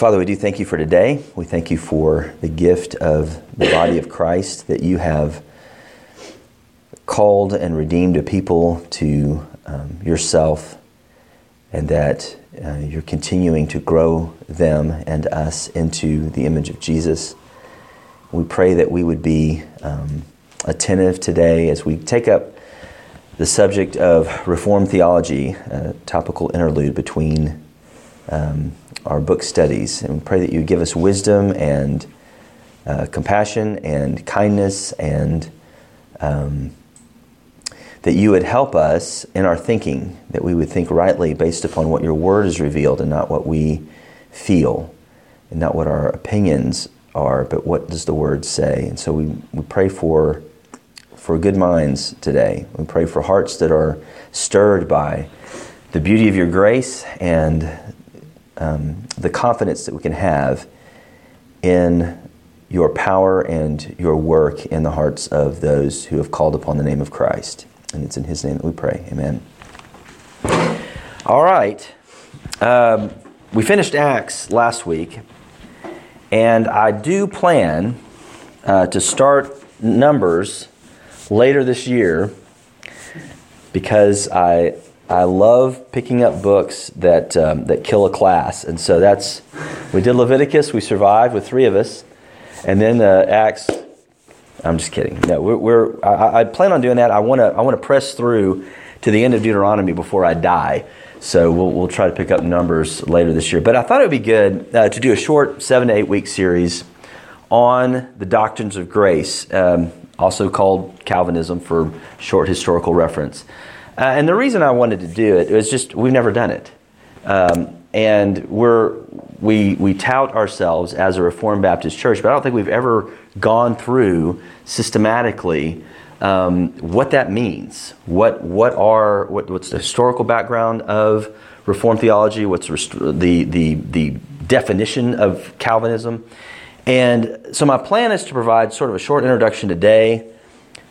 Father, we do thank you for today. We thank you for the gift of the body of Christ that you have called and redeemed a people to um, yourself, and that uh, you're continuing to grow them and us into the image of Jesus. We pray that we would be um, attentive today as we take up the subject of Reformed theology, a topical interlude between um, our book studies. And we pray that you give us wisdom and uh, compassion and kindness and um, that you would help us in our thinking, that we would think rightly based upon what your word has revealed and not what we feel and not what our opinions are, but what does the word say. And so we, we pray for, for good minds today. We pray for hearts that are stirred by the beauty of your grace and um, the confidence that we can have in your power and your work in the hearts of those who have called upon the name of Christ. And it's in His name that we pray. Amen. All right. Um, we finished Acts last week, and I do plan uh, to start Numbers later this year because I I love picking up books that um, that kill a class, and so that's we did Leviticus. We survived with three of us, and then uh, Acts. I'm just kidding. No, we're. we're I, I, plan on doing that. I want to. I want to press through to the end of Deuteronomy before I die. So we'll we'll try to pick up numbers later this year. But I thought it would be good uh, to do a short seven to eight week series on the doctrines of grace, um, also called Calvinism for short historical reference. Uh, and the reason I wanted to do it was just we've never done it. Um, and we're, we, we tout ourselves as a Reformed Baptist church, but I don't think we've ever gone through systematically um, what that means. What, what are, what, what's the historical background of Reformed theology? What's the, the, the definition of Calvinism? And so my plan is to provide sort of a short introduction today,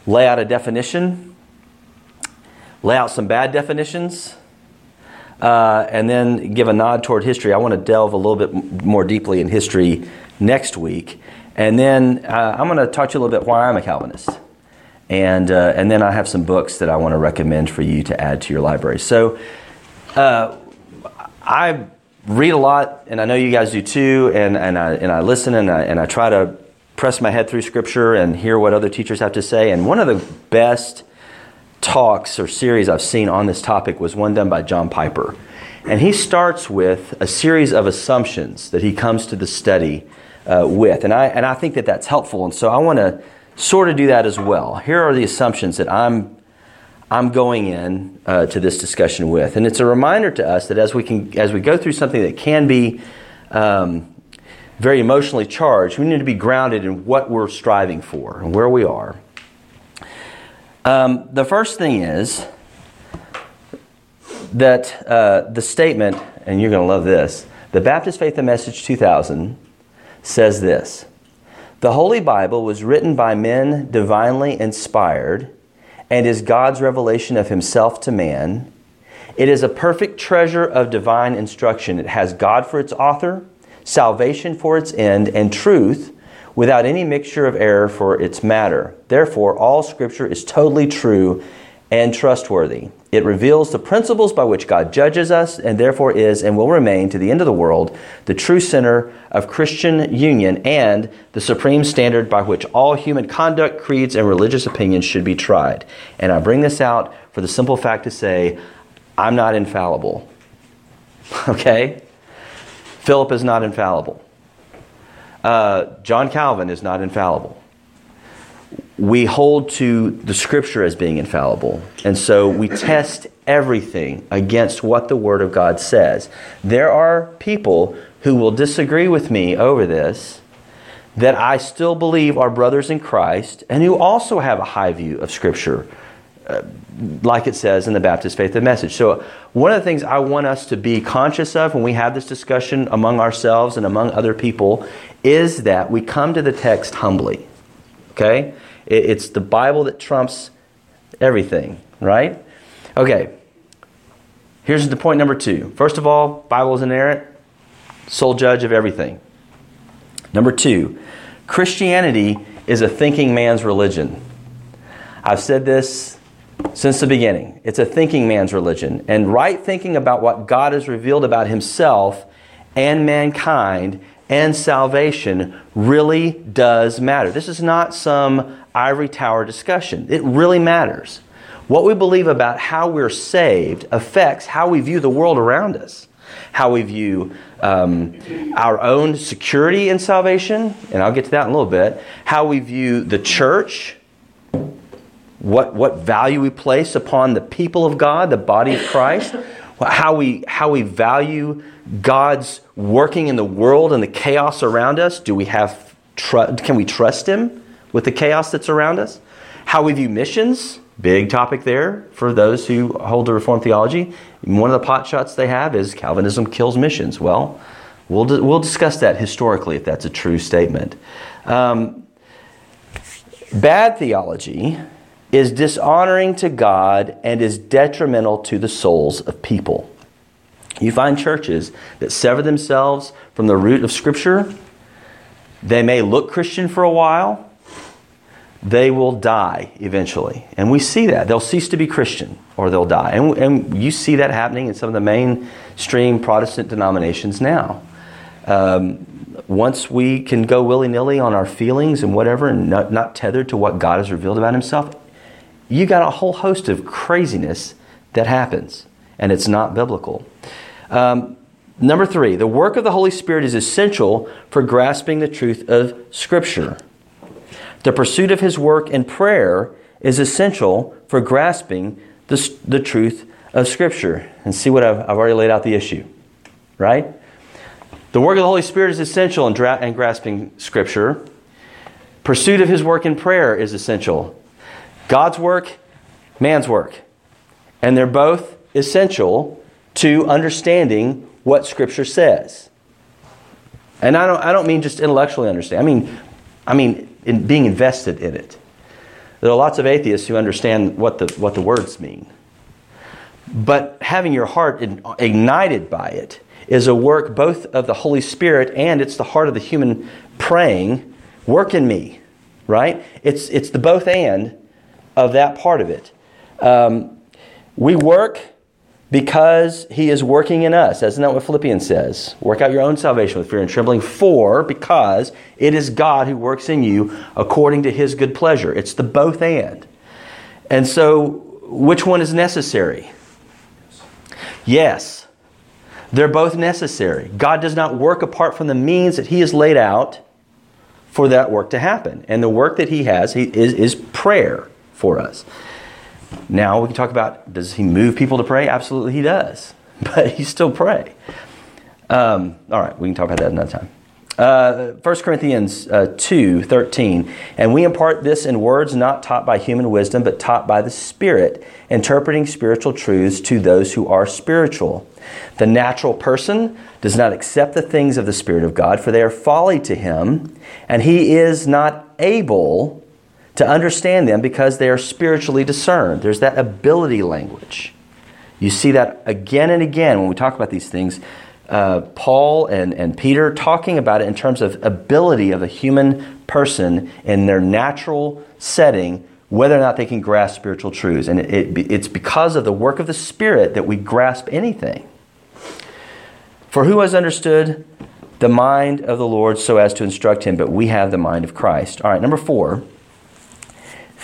lay out a definition lay out some bad definitions, uh, and then give a nod toward history. I want to delve a little bit more deeply in history next week. And then uh, I'm going to touch a little bit why I'm a Calvinist. And, uh, and then I have some books that I want to recommend for you to add to your library. So uh, I read a lot, and I know you guys do too, and, and, I, and I listen and I, and I try to press my head through Scripture and hear what other teachers have to say. And one of the best talks or series I've seen on this topic was one done by John Piper. And he starts with a series of assumptions that he comes to the study uh, with. And I, and I think that that's helpful. And so I want to sort of do that as well. Here are the assumptions that I'm, I'm going in uh, to this discussion with. And it's a reminder to us that as we, can, as we go through something that can be um, very emotionally charged, we need to be grounded in what we're striving for and where we are. Um, the first thing is that uh, the statement, and you're going to love this, the Baptist Faith and Message 2000 says this The Holy Bible was written by men divinely inspired and is God's revelation of Himself to man. It is a perfect treasure of divine instruction. It has God for its author, salvation for its end, and truth without any mixture of error for its matter. Therefore, all Scripture is totally true and trustworthy. It reveals the principles by which God judges us, and therefore is and will remain to the end of the world the true center of Christian union and the supreme standard by which all human conduct, creeds, and religious opinions should be tried. And I bring this out for the simple fact to say, I'm not infallible. Okay? Philip is not infallible. Uh, John Calvin is not infallible. We hold to the scripture as being infallible. And so we test everything against what the Word of God says. There are people who will disagree with me over this that I still believe are brothers in Christ and who also have a high view of Scripture, uh, like it says in the Baptist Faith and Message. So, one of the things I want us to be conscious of when we have this discussion among ourselves and among other people is that we come to the text humbly. Okay? It's the Bible that trumps everything, right? Okay. Here's the point number two. First of all, Bible is inerrant. sole judge of everything. Number two, Christianity is a thinking man's religion. I've said this since the beginning. It's a thinking man's religion. And right thinking about what God has revealed about himself and mankind and salvation really does matter. This is not some ivory tower discussion. It really matters. What we believe about how we're saved affects how we view the world around us, how we view um, our own security in salvation, and I'll get to that in a little bit, how we view the church, what, what value we place upon the people of God, the body of Christ, how we, how we value God's working in the world and the chaos around us. Do we have, tr- can we trust Him with the chaos that's around us? How we view missions, big topic there for those who hold the Reformed theology. One of the pot shots they have is Calvinism kills missions. Well, we'll, we'll discuss that historically if that's a true statement. Um, bad theology is dishonoring to God and is detrimental to the souls of people. You find churches that sever themselves from the root of Scripture. They may look Christian for a while, they will die eventually. And we see that. They'll cease to be Christian or they'll die. And, and you see that happening in some of the mainstream Protestant denominations now. Um, once we can go willy nilly on our feelings and whatever and not, not tethered to what God has revealed about Himself, you got a whole host of craziness that happens, and it's not biblical. Um, number three, the work of the Holy Spirit is essential for grasping the truth of Scripture. The pursuit of His work in prayer is essential for grasping the, the truth of Scripture. And see what I've, I've already laid out the issue, right? The work of the Holy Spirit is essential in, dra- in grasping Scripture. Pursuit of His work in prayer is essential God's work, man's work. And they're both essential to understanding what Scripture says. And I don't, I don't mean just intellectually understand. I mean, I mean in being invested in it. There are lots of atheists who understand what the, what the words mean. But having your heart ignited by it is a work both of the Holy Spirit and it's the heart of the human praying, work in me, right? It's, it's the both and of that part of it. Um, we work because he is working in us. Isn't that what Philippians says? Work out your own salvation with fear and trembling, for because it is God who works in you according to his good pleasure. It's the both and. And so, which one is necessary? Yes, they're both necessary. God does not work apart from the means that he has laid out for that work to happen. And the work that he has he, is, is prayer for us. Now we can talk about does he move people to pray? Absolutely, he does. But he still pray. Um, all right, we can talk about that another time. Uh, 1 Corinthians uh, 2 13. And we impart this in words not taught by human wisdom, but taught by the Spirit, interpreting spiritual truths to those who are spiritual. The natural person does not accept the things of the Spirit of God, for they are folly to him, and he is not able to understand them because they are spiritually discerned. There's that ability language. You see that again and again when we talk about these things. Uh, Paul and, and Peter talking about it in terms of ability of a human person in their natural setting, whether or not they can grasp spiritual truths. And it, it, it's because of the work of the Spirit that we grasp anything. For who has understood the mind of the Lord so as to instruct him? But we have the mind of Christ. All right, number four.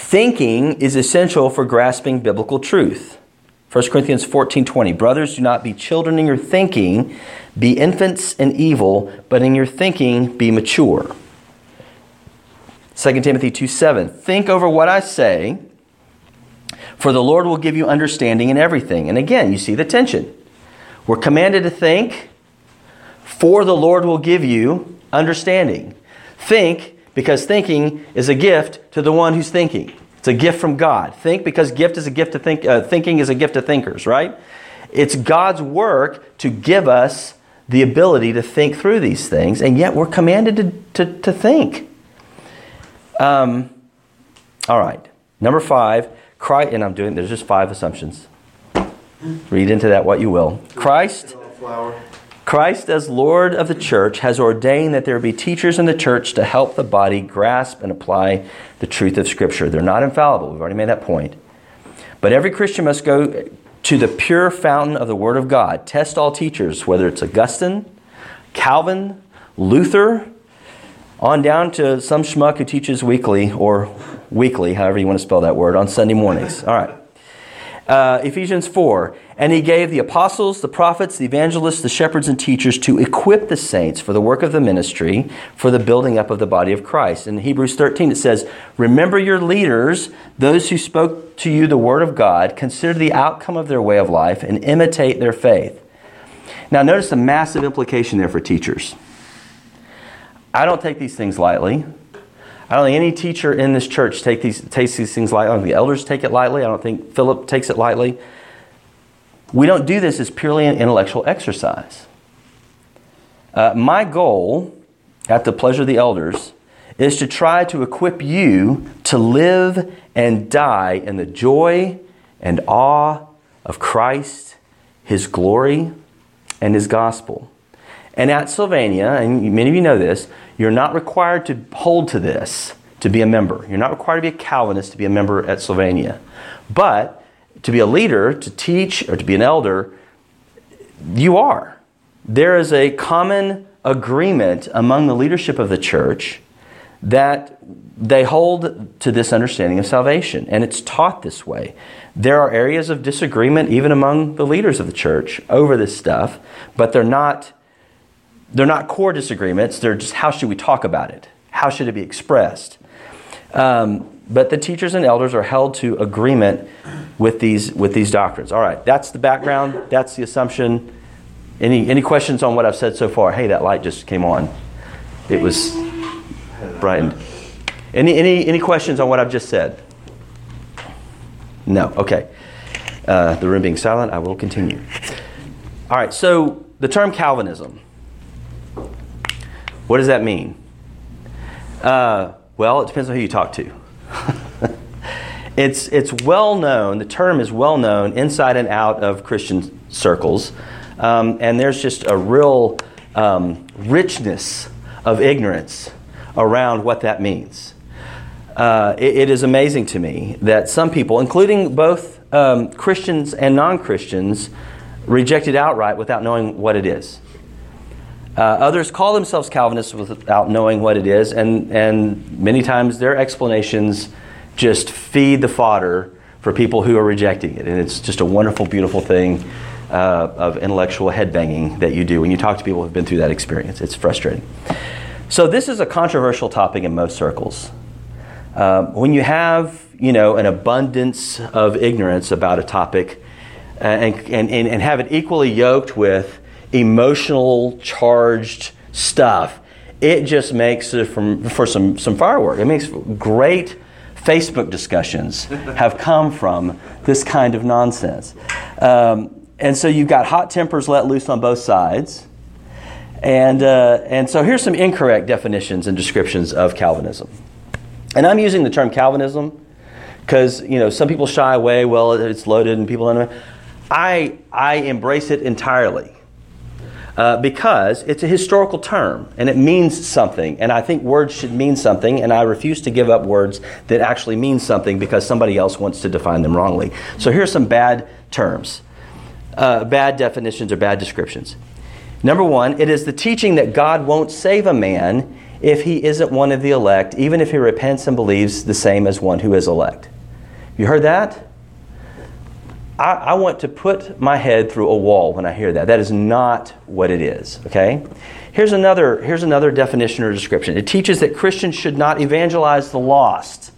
Thinking is essential for grasping biblical truth. 1 Corinthians 14:20 Brothers do not be children in your thinking. Be infants in evil but in your thinking be mature. 2 Timothy 2:7 Think over what I say for the Lord will give you understanding in everything. And again you see the tension. We're commanded to think for the Lord will give you understanding. Think because thinking is a gift to the one who's thinking. It's a gift from God. Think because gift is a gift to think. Uh, thinking is a gift to thinkers, right? It's God's work to give us the ability to think through these things, and yet we're commanded to, to, to think. Um, all right. Number five, Christ, and I'm doing, there's just five assumptions. Read into that what you will. Christ. Christ, as Lord of the church, has ordained that there be teachers in the church to help the body grasp and apply the truth of Scripture. They're not infallible. We've already made that point. But every Christian must go to the pure fountain of the Word of God. Test all teachers, whether it's Augustine, Calvin, Luther, on down to some schmuck who teaches weekly or weekly, however you want to spell that word, on Sunday mornings. All right. Uh, Ephesians 4. And he gave the apostles, the prophets, the evangelists, the shepherds, and teachers to equip the saints for the work of the ministry, for the building up of the body of Christ. In Hebrews 13, it says, Remember your leaders, those who spoke to you the word of God, consider the outcome of their way of life, and imitate their faith. Now, notice the massive implication there for teachers. I don't take these things lightly. I don't think any teacher in this church take these, takes these things lightly. I don't think the elders take it lightly. I don't think Philip takes it lightly. We don't do this as purely an intellectual exercise. Uh, my goal, at the pleasure of the elders, is to try to equip you to live and die in the joy and awe of Christ, His glory, and His gospel. And at Sylvania, and many of you know this, you're not required to hold to this to be a member. You're not required to be a Calvinist to be a member at Sylvania. But to be a leader, to teach, or to be an elder, you are. There is a common agreement among the leadership of the church that they hold to this understanding of salvation, and it's taught this way. There are areas of disagreement even among the leaders of the church over this stuff, but they're not they're not core disagreements. They're just how should we talk about it? How should it be expressed? Um, but the teachers and elders are held to agreement with these with these doctrines. All right, that's the background. That's the assumption. Any any questions on what I've said so far? Hey, that light just came on. It was brightened. Any any any questions on what I've just said? No. Okay. Uh, the room being silent, I will continue. All right. So the term Calvinism. What does that mean? Uh, well, it depends on who you talk to. it's, it's well known, the term is well known inside and out of Christian circles, um, and there's just a real um, richness of ignorance around what that means. Uh, it, it is amazing to me that some people, including both um, Christians and non Christians, reject it outright without knowing what it is. Uh, others call themselves Calvinists without knowing what it is, and, and many times their explanations just feed the fodder for people who are rejecting it. And it's just a wonderful, beautiful thing uh, of intellectual headbanging that you do when you talk to people who have been through that experience. It's frustrating. So, this is a controversial topic in most circles. Uh, when you have you know, an abundance of ignorance about a topic uh, and, and, and have it equally yoked with emotional charged stuff, it just makes it from, for some, some firework. It makes great Facebook discussions have come from this kind of nonsense. Um, and so you've got hot tempers let loose on both sides. And, uh, and so here's some incorrect definitions and descriptions of Calvinism. And I'm using the term Calvinism because you know some people shy away. Well, it's loaded, and people don't know. I I embrace it entirely uh, because it's a historical term and it means something. And I think words should mean something, and I refuse to give up words that actually mean something because somebody else wants to define them wrongly. So here's some bad terms, uh, bad definitions or bad descriptions. Number one, it is the teaching that God won't save a man if he isn't one of the elect, even if he repents and believes the same as one who is elect. You heard that? I, I, want to put my head through a wall when I hear that. That is not what it is, okay? Here's another, here's another definition or description it teaches that Christians should not evangelize the lost.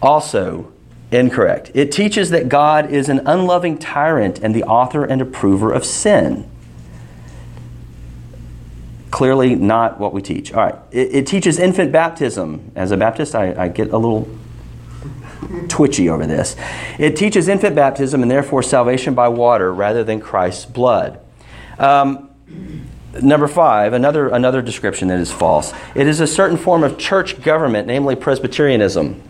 Also, incorrect. It teaches that God is an unloving tyrant and the author and approver of sin. Clearly, not what we teach. All right. It, it teaches infant baptism. As a Baptist, I, I get a little twitchy over this. It teaches infant baptism and therefore salvation by water rather than Christ's blood. Um, number five, another, another description that is false. It is a certain form of church government, namely Presbyterianism.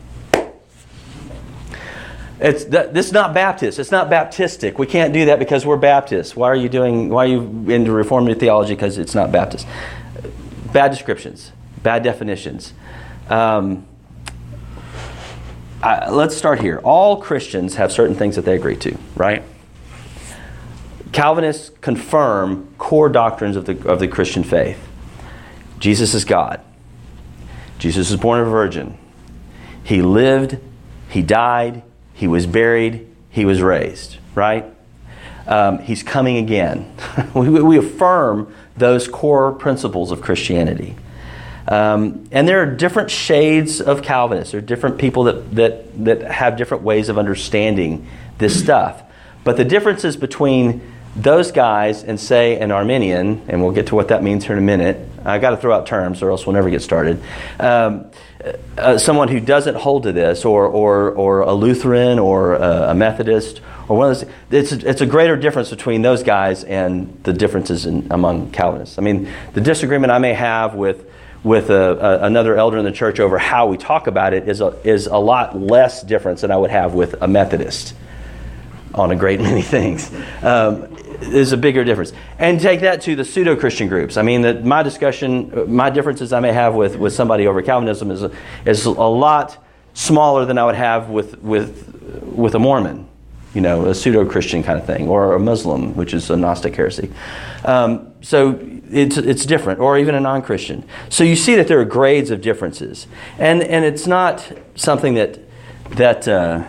It's this is not Baptist. It's not Baptistic. We can't do that because we're Baptists. Why are you doing? Why are you into Reformed theology? Because it's not Baptist. Bad descriptions, bad definitions. Um, I, let's start here. All Christians have certain things that they agree to, right? Calvinists confirm core doctrines of the, of the Christian faith. Jesus is God. Jesus was born of a virgin. He lived, he died, he was buried, he was raised, right? Um, he's coming again. we, we affirm those core principles of Christianity. Um, and there are different shades of Calvinists. There are different people that, that, that have different ways of understanding this stuff. But the differences between those guys and say an Arminian, and we'll get to what that means here in a minute. I got to throw out terms, or else we'll never get started. Um, uh, someone who doesn't hold to this, or or or a Lutheran, or a, a Methodist, or one of those. It's a, it's a greater difference between those guys and the differences in, among Calvinists. I mean, the disagreement I may have with with a, a, another elder in the church over how we talk about it is a, is a lot less difference than I would have with a Methodist on a great many things. Um, is a bigger difference. And take that to the pseudo Christian groups. I mean, that my discussion, my differences I may have with, with somebody over Calvinism is a, is a lot smaller than I would have with, with, with a Mormon, you know, a pseudo Christian kind of thing, or a Muslim, which is a Gnostic heresy. Um, so it's, it's different, or even a non Christian. So you see that there are grades of differences. And, and it's not something that, that, uh,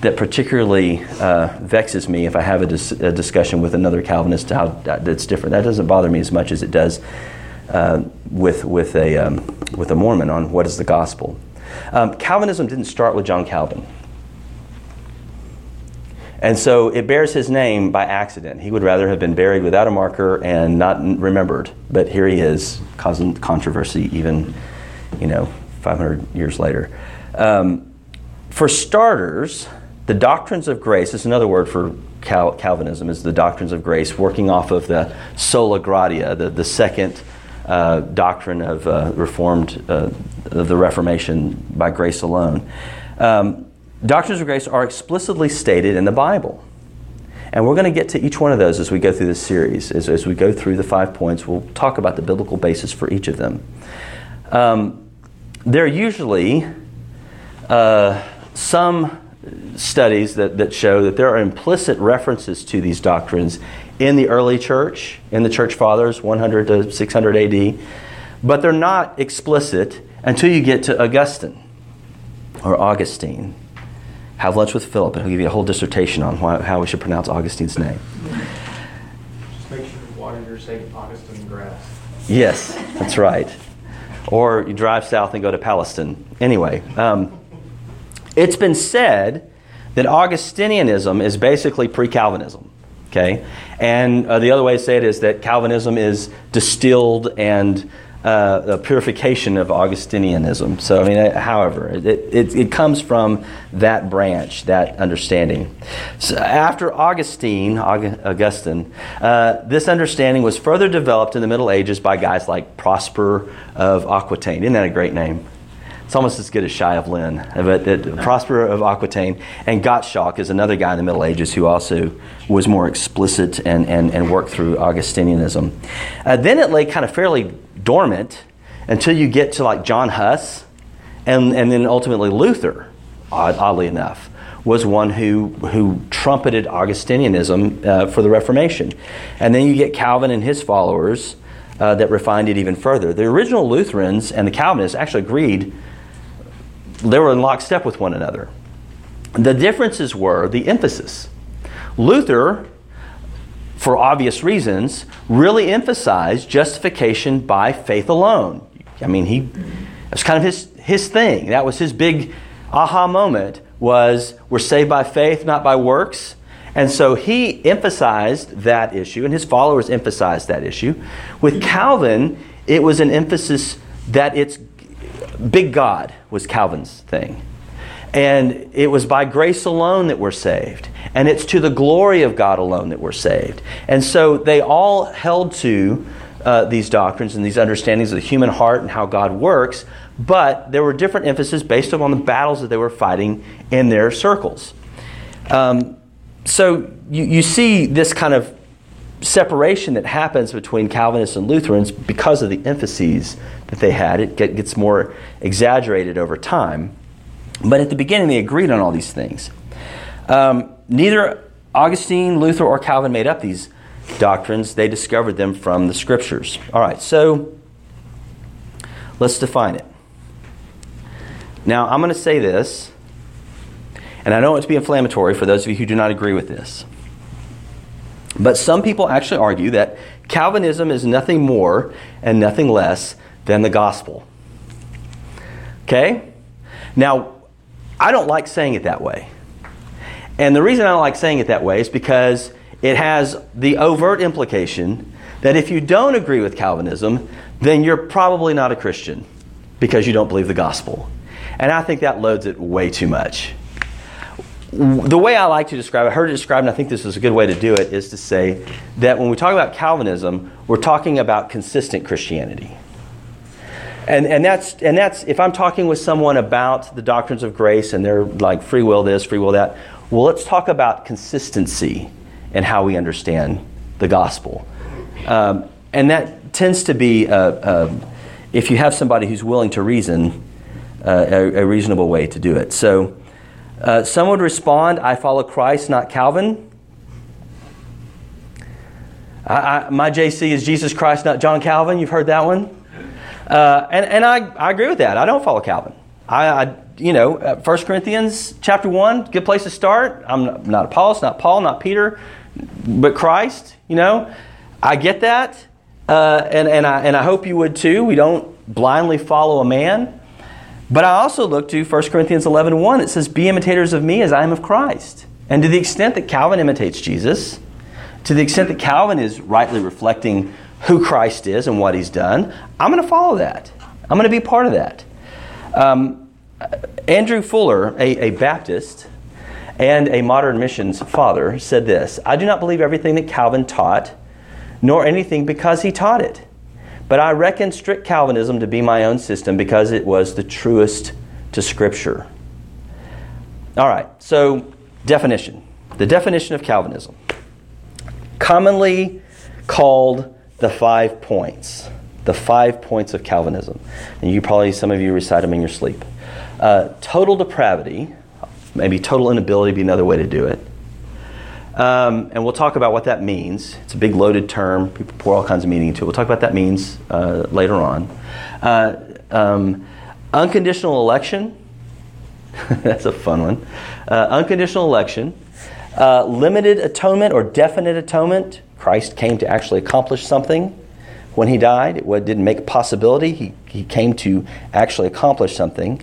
that particularly uh, vexes me if I have a, dis- a, discussion with another Calvinist how that's different. That doesn't bother me as much as it does uh, with, with, a, um, with a Mormon on what is the gospel. Um, Calvinism didn't start with John Calvin. And so it bears his name by accident. He would rather have been buried without a marker and not remembered. But here he is, causing controversy even, you know, 500 years later. Um, for starters, the doctrines of grace is another word for Cal- Calvinism, is the doctrines of grace, working off of the sola gratia, the, the second uh, doctrine of uh, Reformed, uh, the Reformation by grace alone. Um, doctrines of grace are explicitly stated in the Bible. And we're going to get to each one of those as we go through this series. As, as we go through the five points, we'll talk about the biblical basis for each of them. Um, there are usually uh, some studies that, that show that there are implicit references to these doctrines in the early church, in the church fathers, 100 to 600 AD, but they're not explicit until you get to Augustine or Augustine. Have lunch with Philip, and he'll give you a whole dissertation on why, how we should pronounce Augustine's name. Just make sure you water your St. Augustine grass. Yes, that's right. Or you drive south and go to Palestine. Anyway. Um, it's been said that Augustinianism is basically pre Calvinism. Okay? And uh, the other way to say it is that Calvinism is distilled and uh, a purification of Augustinianism. So, I mean, uh, however, it, it, it, comes from that branch, that understanding. So after Augustine, Augustine, uh, this understanding was further developed in the Middle Ages by guys like Prosper of Aquitaine. Isn't that a great name? It's almost as good as Shy of Lynn, but it, Prosper of Aquitaine. And Gottschalk is another guy in the Middle Ages who also was more explicit and, and, and worked through Augustinianism. Uh, then it lay kind of fairly dormant until you get to like John Huss and, and then ultimately Luther, odd, oddly enough was one who, who trumpeted Augustinianism uh, for the Reformation. And then you get Calvin and his followers uh, that refined it even further. The original Lutherans and the Calvinists actually agreed they were in lockstep with one another. The differences were the emphasis. Luther, for obvious reasons, really emphasized justification by faith alone. I mean, he—that was kind of his, his thing. That was his big aha moment was we're saved by faith, not by works. And so he emphasized that issue, and his followers emphasized that issue. With Calvin, it was an emphasis that it's big God was Calvin's thing. And it was by grace alone that we're saved. And it's to the glory of God alone that we're saved. And so they all held to uh, these doctrines and these understandings of the human heart and how God works, but there were different emphases based upon the battles that they were fighting in their circles. Um, so you, you see this kind of separation that happens between Calvinists and Lutherans because of the emphases that they had. It gets more exaggerated over time. But at the beginning, they agreed on all these things. Um, neither Augustine, Luther, or Calvin made up these doctrines, they discovered them from the scriptures. All right, so let's define it. Now, I'm going to say this, and I don't want to be inflammatory for those of you who do not agree with this. But some people actually argue that Calvinism is nothing more and nothing less than the gospel. Okay? Now, I don't like saying it that way. And the reason I don't like saying it that way is because it has the overt implication that if you don't agree with Calvinism, then you're probably not a Christian because you don't believe the gospel. And I think that loads it way too much. The way I like to describe it, I heard it described, and I think this is a good way to do it, is to say that when we talk about Calvinism, we're talking about consistent Christianity. And, and, that's, and that's, if I'm talking with someone about the doctrines of grace and they're like free will this, free will that, well, let's talk about consistency and how we understand the gospel. Um, and that tends to be, uh, uh, if you have somebody who's willing to reason, uh, a, a, reasonable way to do it. So, uh, some would respond, I follow Christ, not Calvin. I, I, my JC is Jesus Christ, not John Calvin. You've heard that one? Uh, and and I, I agree with that. I don't follow Calvin. I, I you know, 1 uh, Corinthians chapter 1, good place to start. I'm not Apollos, not Paul, not Peter, but Christ, you know. I get that, uh, and, and, I, and I hope you would too. We don't blindly follow a man. But I also look to 1 Corinthians 11 1. It says, Be imitators of me as I am of Christ. And to the extent that Calvin imitates Jesus, to the extent that Calvin is rightly reflecting who Christ is and what he's done, I'm going to follow that. I'm going to be part of that. Um, Andrew Fuller, a, a Baptist and a modern missions father, said this I do not believe everything that Calvin taught nor anything because he taught it. But I reckon strict Calvinism to be my own system because it was the truest to Scripture. All right, so definition. The definition of Calvinism. Commonly called the five points. The five points of Calvinism. And you probably, some of you recite them in your sleep. Uh, total depravity, maybe total inability be another way to do it. Um, and we'll talk about what that means. It's a big loaded term. People pour all kinds of meaning into it. We'll talk about what that means uh, later on. Uh, um, unconditional election. That's a fun one. Uh, unconditional election. Uh, limited atonement or definite atonement. Christ came to actually accomplish something when he died. It didn't make a possibility. He, he came to actually accomplish something.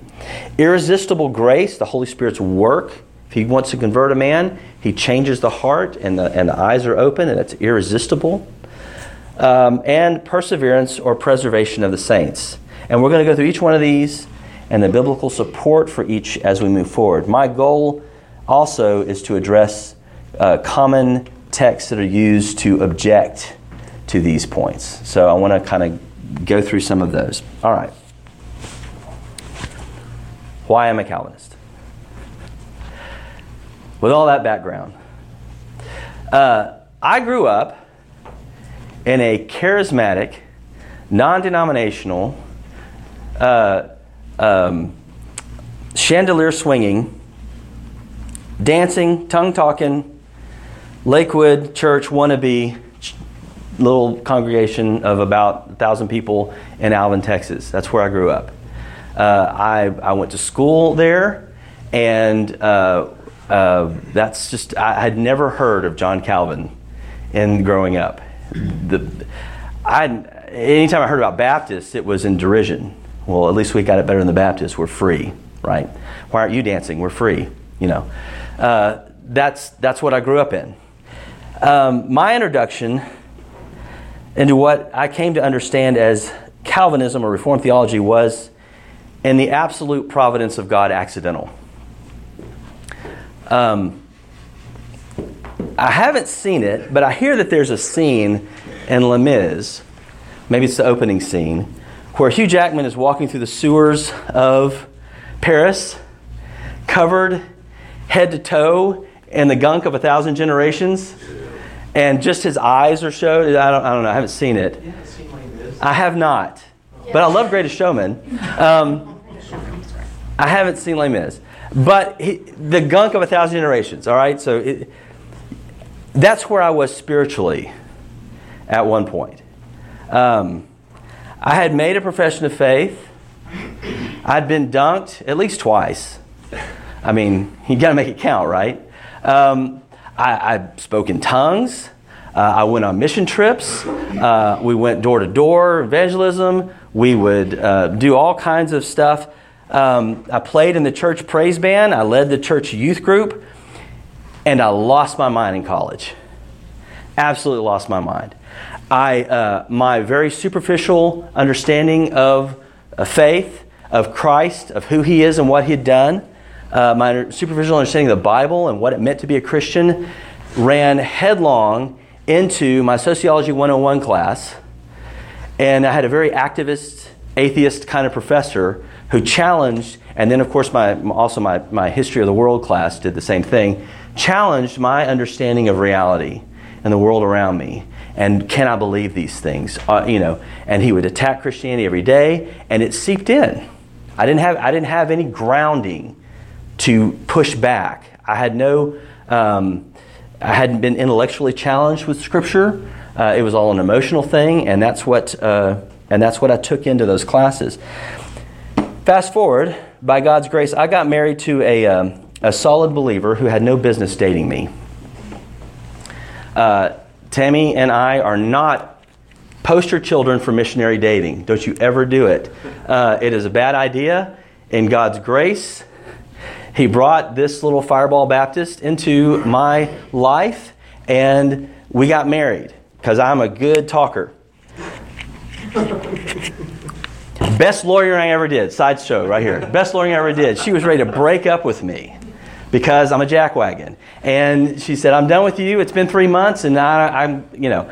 Irresistible grace, the Holy Spirit's work if he wants to convert a man, he changes the heart and the, and the eyes are open, and it's irresistible. Um, and perseverance or preservation of the saints. And we're going to go through each one of these and the biblical support for each as we move forward. My goal also is to address uh, common texts that are used to object to these points. So I want to kind of go through some of those. All right. Why am a Calvinist? with all that background, uh, I grew up in a charismatic, non denominational, uh, um, chandelier swinging, dancing, tongue talking, Lakewood Church wannabe little congregation of about a thousand people in Alvin, Texas. That's where I grew up. Uh, I, I went to school there, and uh, uh, that's just, I had never heard of John Calvin in growing up. The, I, anytime I heard about Baptists, it was in derision. Well, at least we got it better than the Baptists. We're free, right? Why aren't you dancing? We're free, you know. Uh, that's, that's what I grew up in. Um, my introduction into what I came to understand as Calvinism or Reformed theology was in the absolute providence of God accidental. Um, I haven't seen it, but I hear that there's a scene in Les Mis, maybe it's the opening scene, where Hugh Jackman is walking through the sewers of Paris, covered head to toe in the gunk of a thousand generations, and just his eyes are showed. I don't, I don't know. I haven't seen it. I have not, but I love Greatest Showman. Um, I haven't seen Les Mis, but he, the gunk of a thousand generations. All right, so it, that's where I was spiritually at one point. Um, I had made a profession of faith. I'd been dunked at least twice. I mean, you got to make it count, right? Um, I, I, spoke in tongues. Uh, I went on mission trips. Uh, we went door to door evangelism. We would uh, do all kinds of stuff. Um, I played in the church praise band. I led the church youth group. And I lost my mind in college. Absolutely lost my mind. I, uh, my very superficial understanding of, of faith, of Christ, of who He is and what He had done, uh, my superficial understanding of the Bible and what it meant to be a Christian, ran headlong into my Sociology 101 class. And I had a very activist, atheist kind of professor who challenged, and then of course my, also my, my History of the World class did the same thing, challenged my understanding of reality and the world around me and can I believe these things? Uh, you know, and he would attack Christianity every day, and it seeped in. I didn't have I didn't have any grounding to push back. I had no. Um, I hadn't been intellectually challenged with Scripture. Uh, it was all an emotional thing, and that's what uh, and that's what I took into those classes. Fast forward, by God's grace, I got married to a um, a solid believer who had no business dating me. Uh, Tammy and I are not poster children for missionary dating. Don't you ever do it. Uh, it is a bad idea. In God's grace, He brought this little Fireball Baptist into my life, and we got married because I'm a good talker. Best lawyer I ever did, sideshow right here. Best lawyer I ever did. She was ready to break up with me because I'm a jackwagon. And she said, I'm done with you. It's been three months, and I, am you know.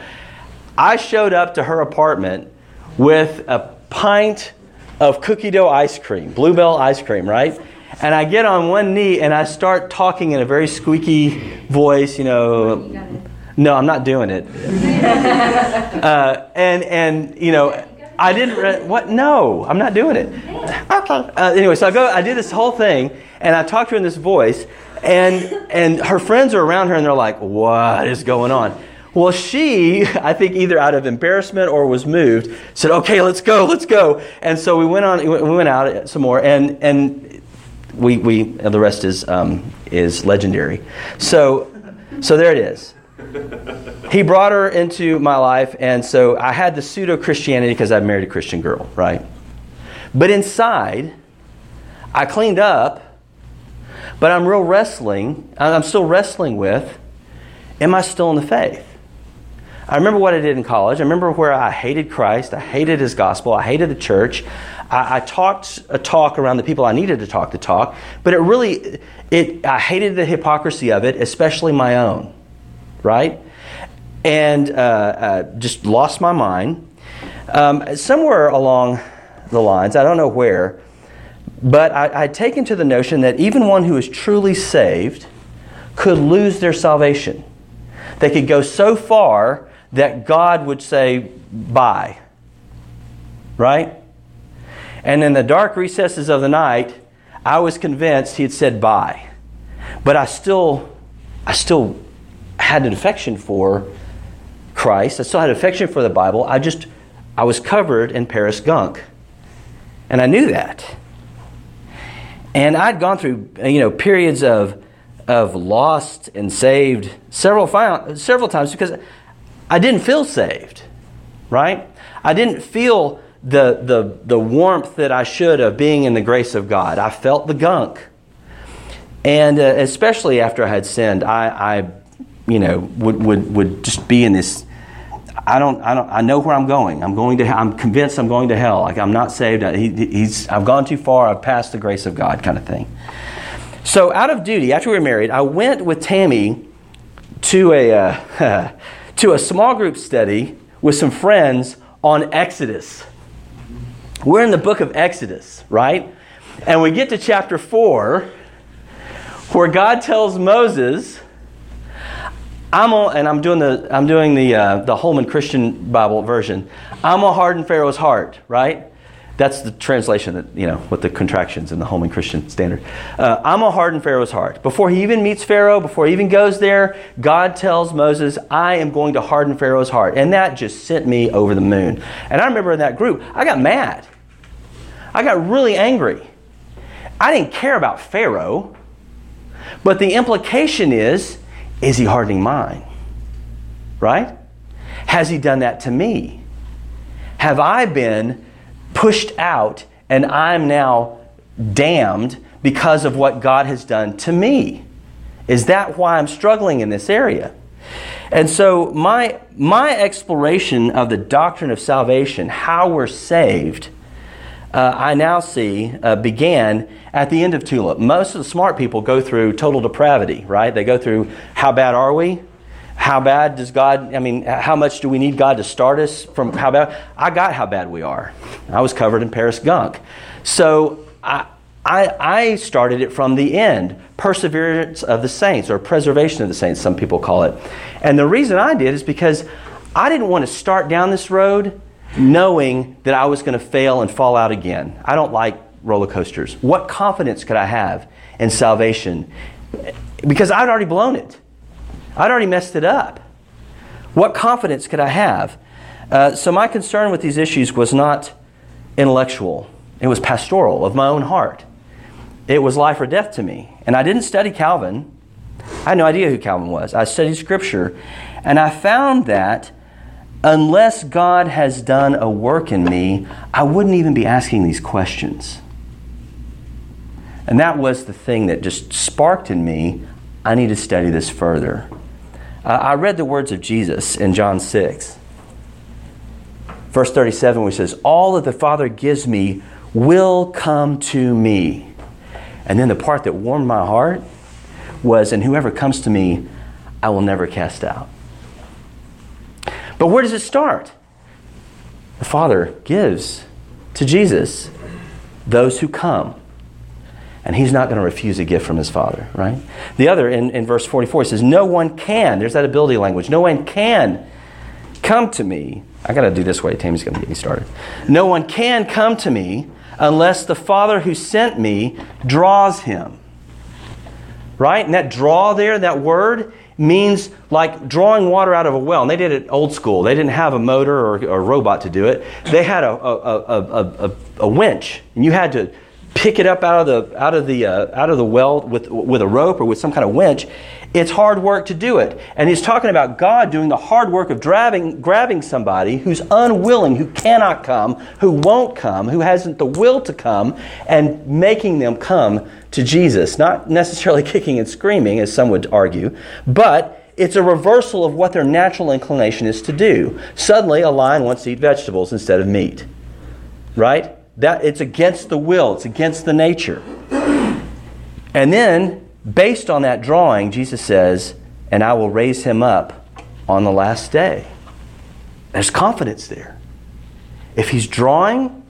I showed up to her apartment with a pint of cookie dough ice cream, Bluebell ice cream, right? And I get on one knee and I start talking in a very squeaky voice, you know. No, I'm not doing it. uh, and and you know, I didn't. Re- what? No, I'm not doing it. Okay. Uh, anyway, so I go. I did this whole thing, and I talked to her in this voice, and and her friends are around her, and they're like, "What is going on?" Well, she, I think, either out of embarrassment or was moved, said, "Okay, let's go, let's go." And so we went on. We went out some more, and and we we the rest is um, is legendary. So so there it is. He brought her into my life, and so I had the pseudo Christianity because I married a Christian girl, right? But inside, I cleaned up but I'm real wrestling, I'm still wrestling with am I still in the faith? I remember what I did in college. I remember where I hated Christ, I hated his gospel, I hated the church. I, I talked a talk around the people I needed to talk the talk, but it really, it, I hated the hypocrisy of it, especially my own, right? And uh, uh, just lost my mind. Um, somewhere along the lines, I don't know where, but I, taken to the notion that even one who is truly saved could lose their salvation. They could go so far that God would say, bye. Right? And in the dark recesses of the night, I was convinced he had said bye. But I still, I still had an affection for Christ. I still had affection for the Bible. I just, I was covered in Paris gunk. And I knew that. And I'd gone through, you know, periods of, of lost and saved several, several times because I didn't feel saved, right? I didn't feel the, the, the warmth that I should of being in the grace of God. I felt the gunk. And uh, especially after I had sinned, I, I you know, would, would, would just be in this I don't, I don't, I know where I'm going. I'm going to, I'm convinced I'm going to hell. Like I'm not saved. He, he's, I've gone too far. I've passed the grace of God, kind of thing. So, out of duty, after we were married, I went with Tammy to a uh, to a small group study with some friends on Exodus. We're in the book of Exodus, right? And we get to chapter 4 where God tells Moses, I'm on, and I'm doing the I'm doing the uh, the Holman Christian Bible version. I'm gonna harden Pharaoh's heart, right? That's the translation that you know with the contractions in the Holman Christian Standard. Uh, I'm gonna harden Pharaoh's heart. Before he even meets Pharaoh, before he even goes there, God tells Moses, "I am going to harden Pharaoh's heart," and that just sent me over the moon. And I remember in that group, I got mad. I got really angry. I didn't care about Pharaoh, but the implication is is he hardening mine? Right? Has he done that to me? Have I been pushed out and I'm now damned because of what God has done to me? Is that why I'm struggling in this area? And so my my exploration of the doctrine of salvation, how we're saved, uh, I now see uh, began at the end of Tulip. Most of the smart people go through total depravity, right? They go through how bad are we? How bad does God, I mean, how much do we need God to start us from how bad? I got how bad we are. I was covered in Paris gunk. So I, I, I started it from the end perseverance of the saints, or preservation of the saints, some people call it. And the reason I did is because I didn't want to start down this road knowing that I was going to fail and fall out again. I don't like roller coasters. What confidence could I have in salvation? Because I'd already blown it, I'd already messed it up. What confidence could I have? Uh, so, my concern with these issues was not intellectual, it was pastoral of my own heart. It was life or death to me. And I didn't study Calvin. I had no idea who Calvin was. I studied Scripture, and I found that unless God has done a work in me, I wouldn't even be asking these questions. And that was the thing that just sparked in me I need to study this further. Uh, I read the words of Jesus in John 6. Verse 37, where he says, All that the Father gives me will come to me. And then the part that warmed my heart was, And whoever comes to me, I will never cast out. But where does it start? The Father gives to Jesus those who come. And he's not going to refuse a gift from his Father, right? The other, in, in verse 44, says, No one can, there's that ability language, no one can come to me. I got to do this way. Tammy's going to get me started. No one can come to me unless the Father who sent me draws him. Right? And that draw there, that word, means like drawing water out of a well. And they did it old school. They didn't have a motor or, a robot to do it. They had a, a, a, a, a winch, and you had to pick it up out of the out of the uh, out of the well with with a rope or with some kind of winch. It's hard work to do it. And he's talking about God doing the hard work of grabbing, grabbing somebody who's unwilling, who cannot come, who won't come, who hasn't the will to come, and making them come to Jesus. Not necessarily kicking and screaming, as some would argue, but it's a reversal of what their natural inclination is to do. Suddenly, a lion wants to eat vegetables instead of meat. Right? That it's against the will, it's against the nature. And then Based on that drawing, Jesus says, and I will raise him up on the last day. There's confidence there. If he's drawing,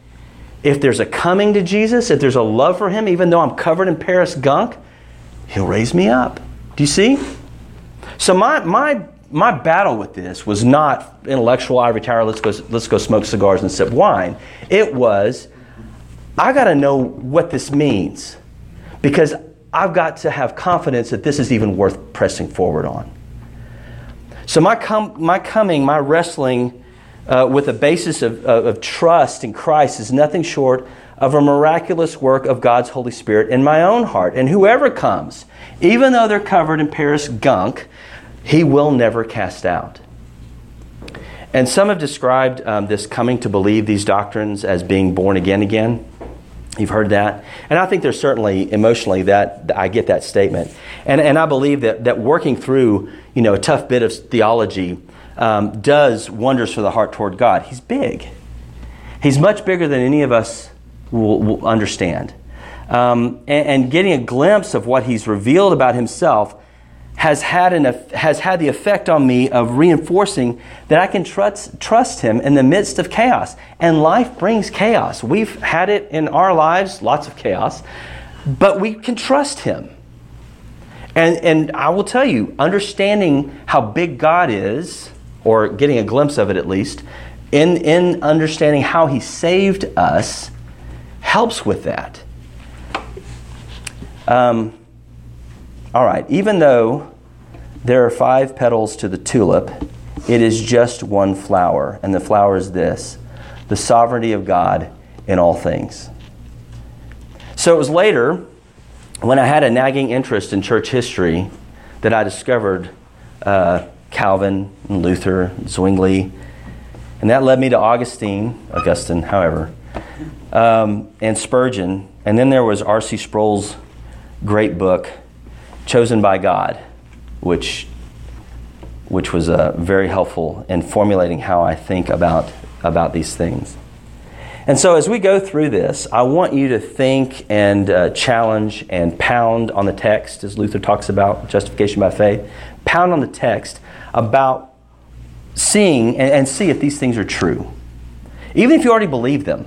if there's a coming to Jesus, if there's a love for him, even though I'm covered in Paris gunk, he'll raise me up. Do you see? So my my my battle with this was not intellectual ivory tower, let's go let's go smoke cigars and sip wine. It was I got to know what this means. Because I've got to have confidence that this is even worth pressing forward on. So, my, com- my coming, my wrestling uh, with a basis of, of, of trust in Christ is nothing short of a miraculous work of God's Holy Spirit in my own heart. And whoever comes, even though they're covered in Paris gunk, he will never cast out. And some have described um, this coming to believe these doctrines as being born again again. You've heard that. And I think there's certainly emotionally that I get that statement. And, and I believe that, that working through you know, a tough bit of theology um, does wonders for the heart toward God. He's big, He's much bigger than any of us will, will understand. Um, and, and getting a glimpse of what He's revealed about Himself has had, an, has had the effect on me of reinforcing that I can trust, trust Him in the midst of chaos. And life brings chaos. We've had it in our lives, lots of chaos, but we can trust Him. And, and I will tell you, understanding how big God is, or getting a glimpse of it at least, in, in understanding how He saved us, helps with that. Um, all right, even though there are five petals to the tulip, it is just one flower, and the flower is this the sovereignty of God in all things. So it was later, when I had a nagging interest in church history, that I discovered uh, Calvin and Luther, and Zwingli, and that led me to Augustine, Augustine, however, um, and Spurgeon, and then there was R.C. Sproul's great book, Chosen by God, which, which was uh, very helpful in formulating how I think about, about these things. And so, as we go through this, I want you to think and uh, challenge and pound on the text, as Luther talks about justification by faith. Pound on the text about seeing and, and see if these things are true. Even if you already believe them,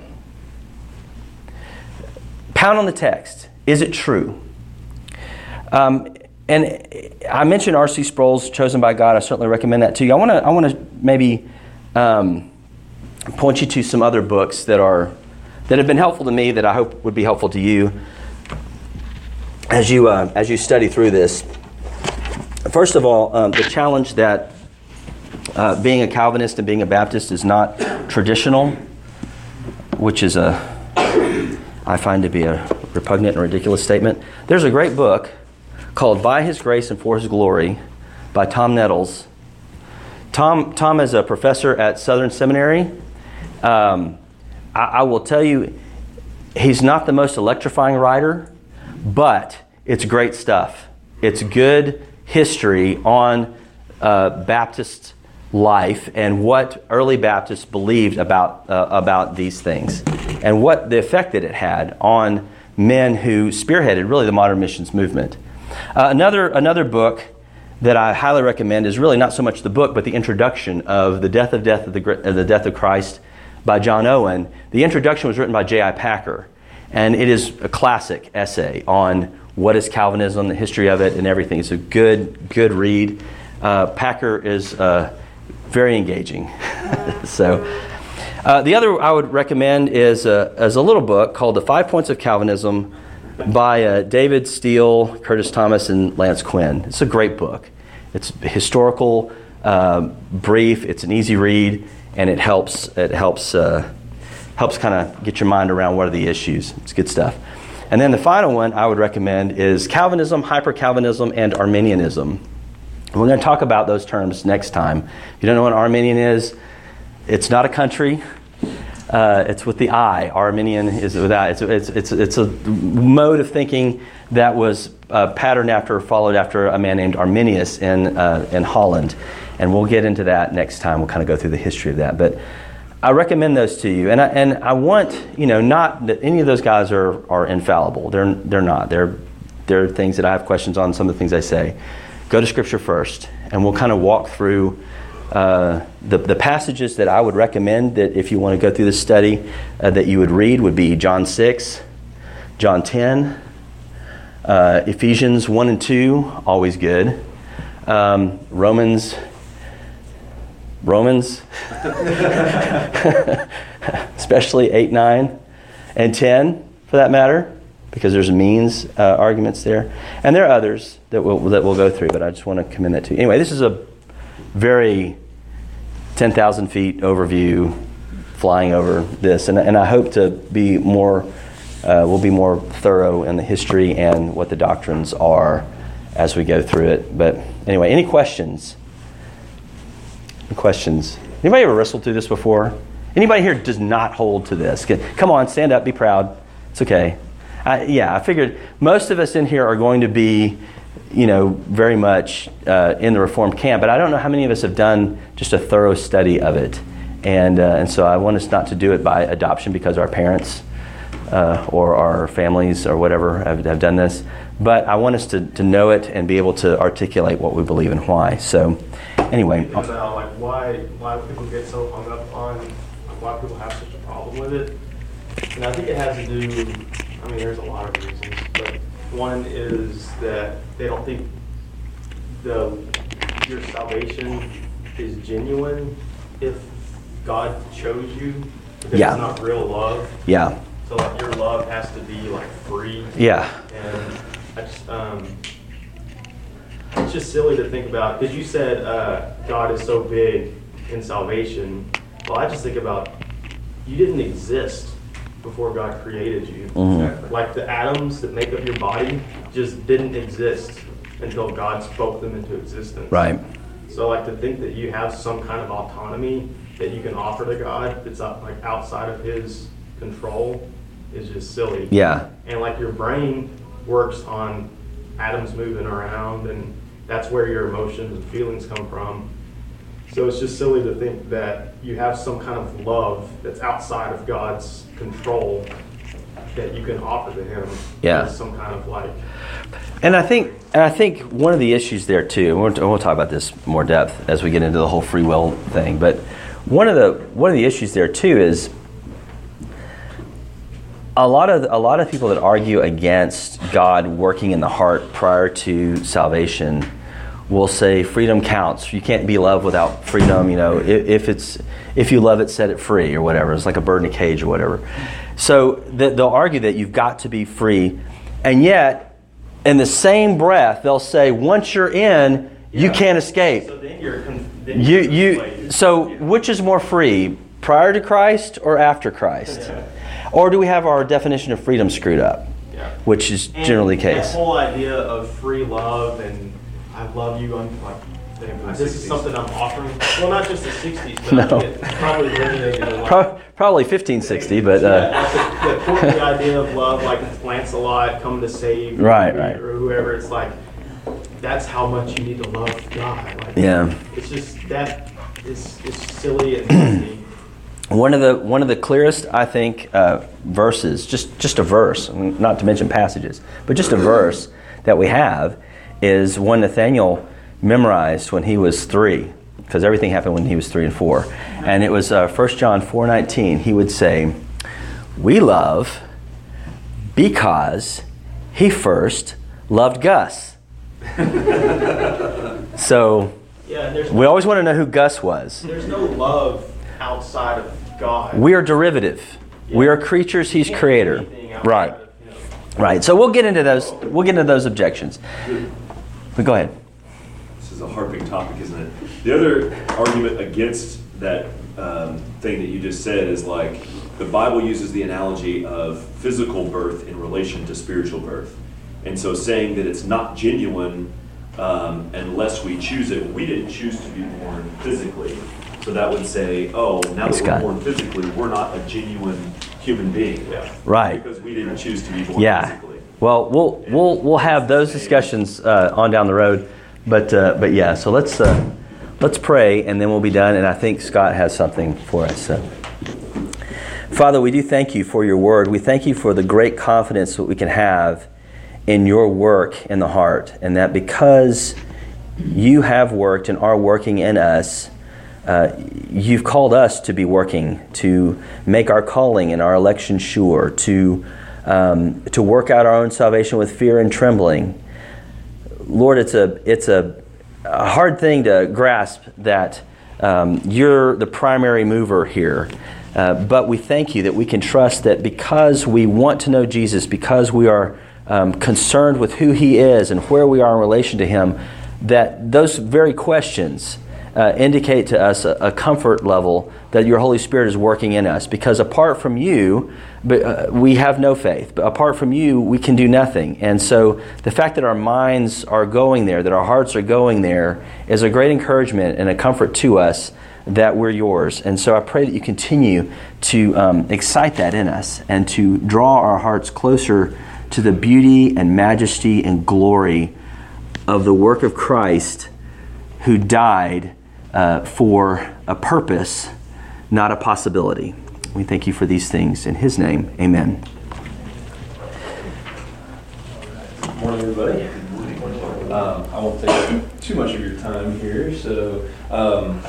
pound on the text. Is it true? Um, and I mentioned R.C. Sproul's Chosen by God. I certainly recommend that to you. I want to I want to maybe um, point you to some other books that are that have been helpful to me that I hope would be helpful to you as you uh, as you study through this. First of all, um, the challenge that uh, being a Calvinist and being a Baptist is not traditional, which is a I find to be a repugnant and ridiculous statement. There's a great book called By His Grace and For His Glory by Tom Nettles. Tom, Tom is a professor at Southern Seminary. Um, I, I will tell you, he's not the most electrifying writer, but it's great stuff. It's good history on uh, Baptist life and what early Baptists believed about, uh, about these things and what the effect that it had on men who spearheaded really the modern missions movement. Uh, another, another book that I highly recommend is really not so much the book, but the introduction of the death of death of the, the death of Christ by John Owen. The introduction was written by J.I. Packer, and it is a classic essay on what is Calvinism, the history of it, and everything. It's a good, good read. Uh, Packer is uh, very engaging. so, uh, the other I would recommend is a, is a little book called The Five Points of Calvinism by uh, David Steele, Curtis Thomas, and Lance Quinn. It's a great book. It's historical, uh, brief. It's an easy read, and it helps. It helps uh, helps kind of get your mind around what are the issues. It's good stuff. And then the final one I would recommend is Calvinism, Hyper Calvinism, and Arminianism. We're going to talk about those terms next time. If you don't know what Arminian is, it's not a country. Uh, it's with the I. Armenian is without. It's, it's, it's, it's a mode of thinking that was uh, patterned after, followed after a man named Arminius in, uh, in Holland. And we'll get into that next time. We'll kind of go through the history of that. But I recommend those to you. And I, and I want, you know, not that any of those guys are, are infallible. They're, they're not. They're, they're things that I have questions on, some of the things they say. Go to Scripture first, and we'll kind of walk through uh, the, the passages that I would recommend that if you want to go through this study uh, that you would read would be John 6, John 10, uh, Ephesians 1 and 2, always good. Um, Romans, Romans, especially 8, 9, and 10 for that matter, because there's means uh, arguments there. And there are others that we'll, that we'll go through, but I just want to commend that to you. Anyway, this is a very 10,000 feet overview flying over this. And, and I hope to be more, uh, we'll be more thorough in the history and what the doctrines are as we go through it. But anyway, any questions? Any questions? Anybody ever wrestled through this before? Anybody here does not hold to this? Come on, stand up, be proud. It's okay. I, yeah, I figured most of us in here are going to be you know, very much uh, in the Reformed camp, but I don't know how many of us have done just a thorough study of it. And, uh, and so I want us not to do it by adoption because our parents uh, or our families or whatever have, have done this, but I want us to, to know it and be able to articulate what we believe and why. So, anyway, about like why why people get so hung up on why people have such a problem with it. And I think it has to do. I mean, there's a lot of reasons, one is that they don't think the your salvation is genuine if God chose you. Because Yeah. it's not real love. yeah, So like your love has to be like free. yeah, And I just, um, it's just silly to think about, because you said, uh, God is so big in salvation. Well, I just think about, you didn't exist before God created you. Mhm. Like the atoms that make up your body just didn't exist until God spoke them into existence. right. So like to think that you have some kind of autonomy that you can offer to God that's like outside of His control is just silly. Yeah, And like your brain works on atoms moving around, and that's where your emotions and feelings come from. So it's just silly to think that you have some kind of love that's outside of God's control that you can offer to Him. Yeah. Some kind of like And I think, and I think one of the issues there too, and we'll, we'll talk about this more depth as we get into the whole free will thing. But one of the one of the issues there too is a lot of a lot of people that argue against God working in the heart prior to salvation will say freedom counts. You can't be loved without freedom. You know, if, if it's if you love it, set it free or whatever. It's like a bird in a cage or whatever. So th- they'll argue that you've got to be free, and yet in the same breath they'll say once you're in, you can't escape. So then you're then You you're you enslaved. so which is more free, prior to Christ or after Christ? Yeah. Or do we have our definition of freedom screwed up? Yeah. Which is And generally the case. That whole idea of free love and I love you, I'm like, this is something I'm offering. Well, not just the '60s, but No. I think it probably resonated a lot. Pro- Probably 1560, but uh, yeah, like the, the courtly idea of love, like Lancelot coming to save you Right, or whoever. It's like that's how much you need to love God. Like, yeah. It's just that is it's silly and. One of the one of the clearest, I think, uh, verses, just just a verse, I mean, not to mention passages, but just a verse that we have is one Nathaniel memorized when he was three, because everything happened when he was three and four, and it was uh, 1 John four nineteen. He would say, "We love because he first loved Gus." so Yeah, we always want to know who Gus was. there's no love outside of God. We are derivative. We are creatures He's You can't do creator. Right. of, you know, Right. So we'll get into those. We'll get into those objections. But go ahead. This is a hard big topic, isn't it? The other argument against that um, thing that you just said is like the Bible uses the analogy of physical birth in relation to spiritual birth. And so saying that it's not genuine um, unless we choose it, we didn't choose to be born physically. So that would say, oh, now Thanks, that we're born physically, we're not a genuine human being. Yeah. Right. Because we didn't choose to be born Yeah. physically. Well, we'll we'll we'll have those discussions uh, on down the road. But uh, but yeah. So let's uh, let's pray and then we'll be done. And I think Scott has something for us. So. Father, we do thank you for your word. We thank you for the great confidence that we can have in your work in the heart, and that because you have worked and are working in us, uh, you've called us to be working, to make our calling and our election sure, to, um, to work out our own salvation with fear and trembling. Lord, it's a, it's a, a hard thing to grasp that um, you're the primary mover here. Uh, but we thank you that we can trust that because we want to know Jesus, because we are um, concerned with who He is and where we are in relation to Him, that those very questions uh, indicate to us a, a comfort level that your Holy Spirit is working in us. Because apart from you, but, uh, we have no faith. But apart from you, we can do nothing. And so the fact that our minds are going there, that our hearts are going there, is a great encouragement and a comfort to us that we're yours. And so I pray that you continue to um, excite that in us and to draw our hearts closer to the beauty and majesty and glory of the work of Christ who died uh, for a purpose, not a possibility. We thank you for these things. In his name, amen. Good morning. everybody. Um, I won't take too much of your time here, so um,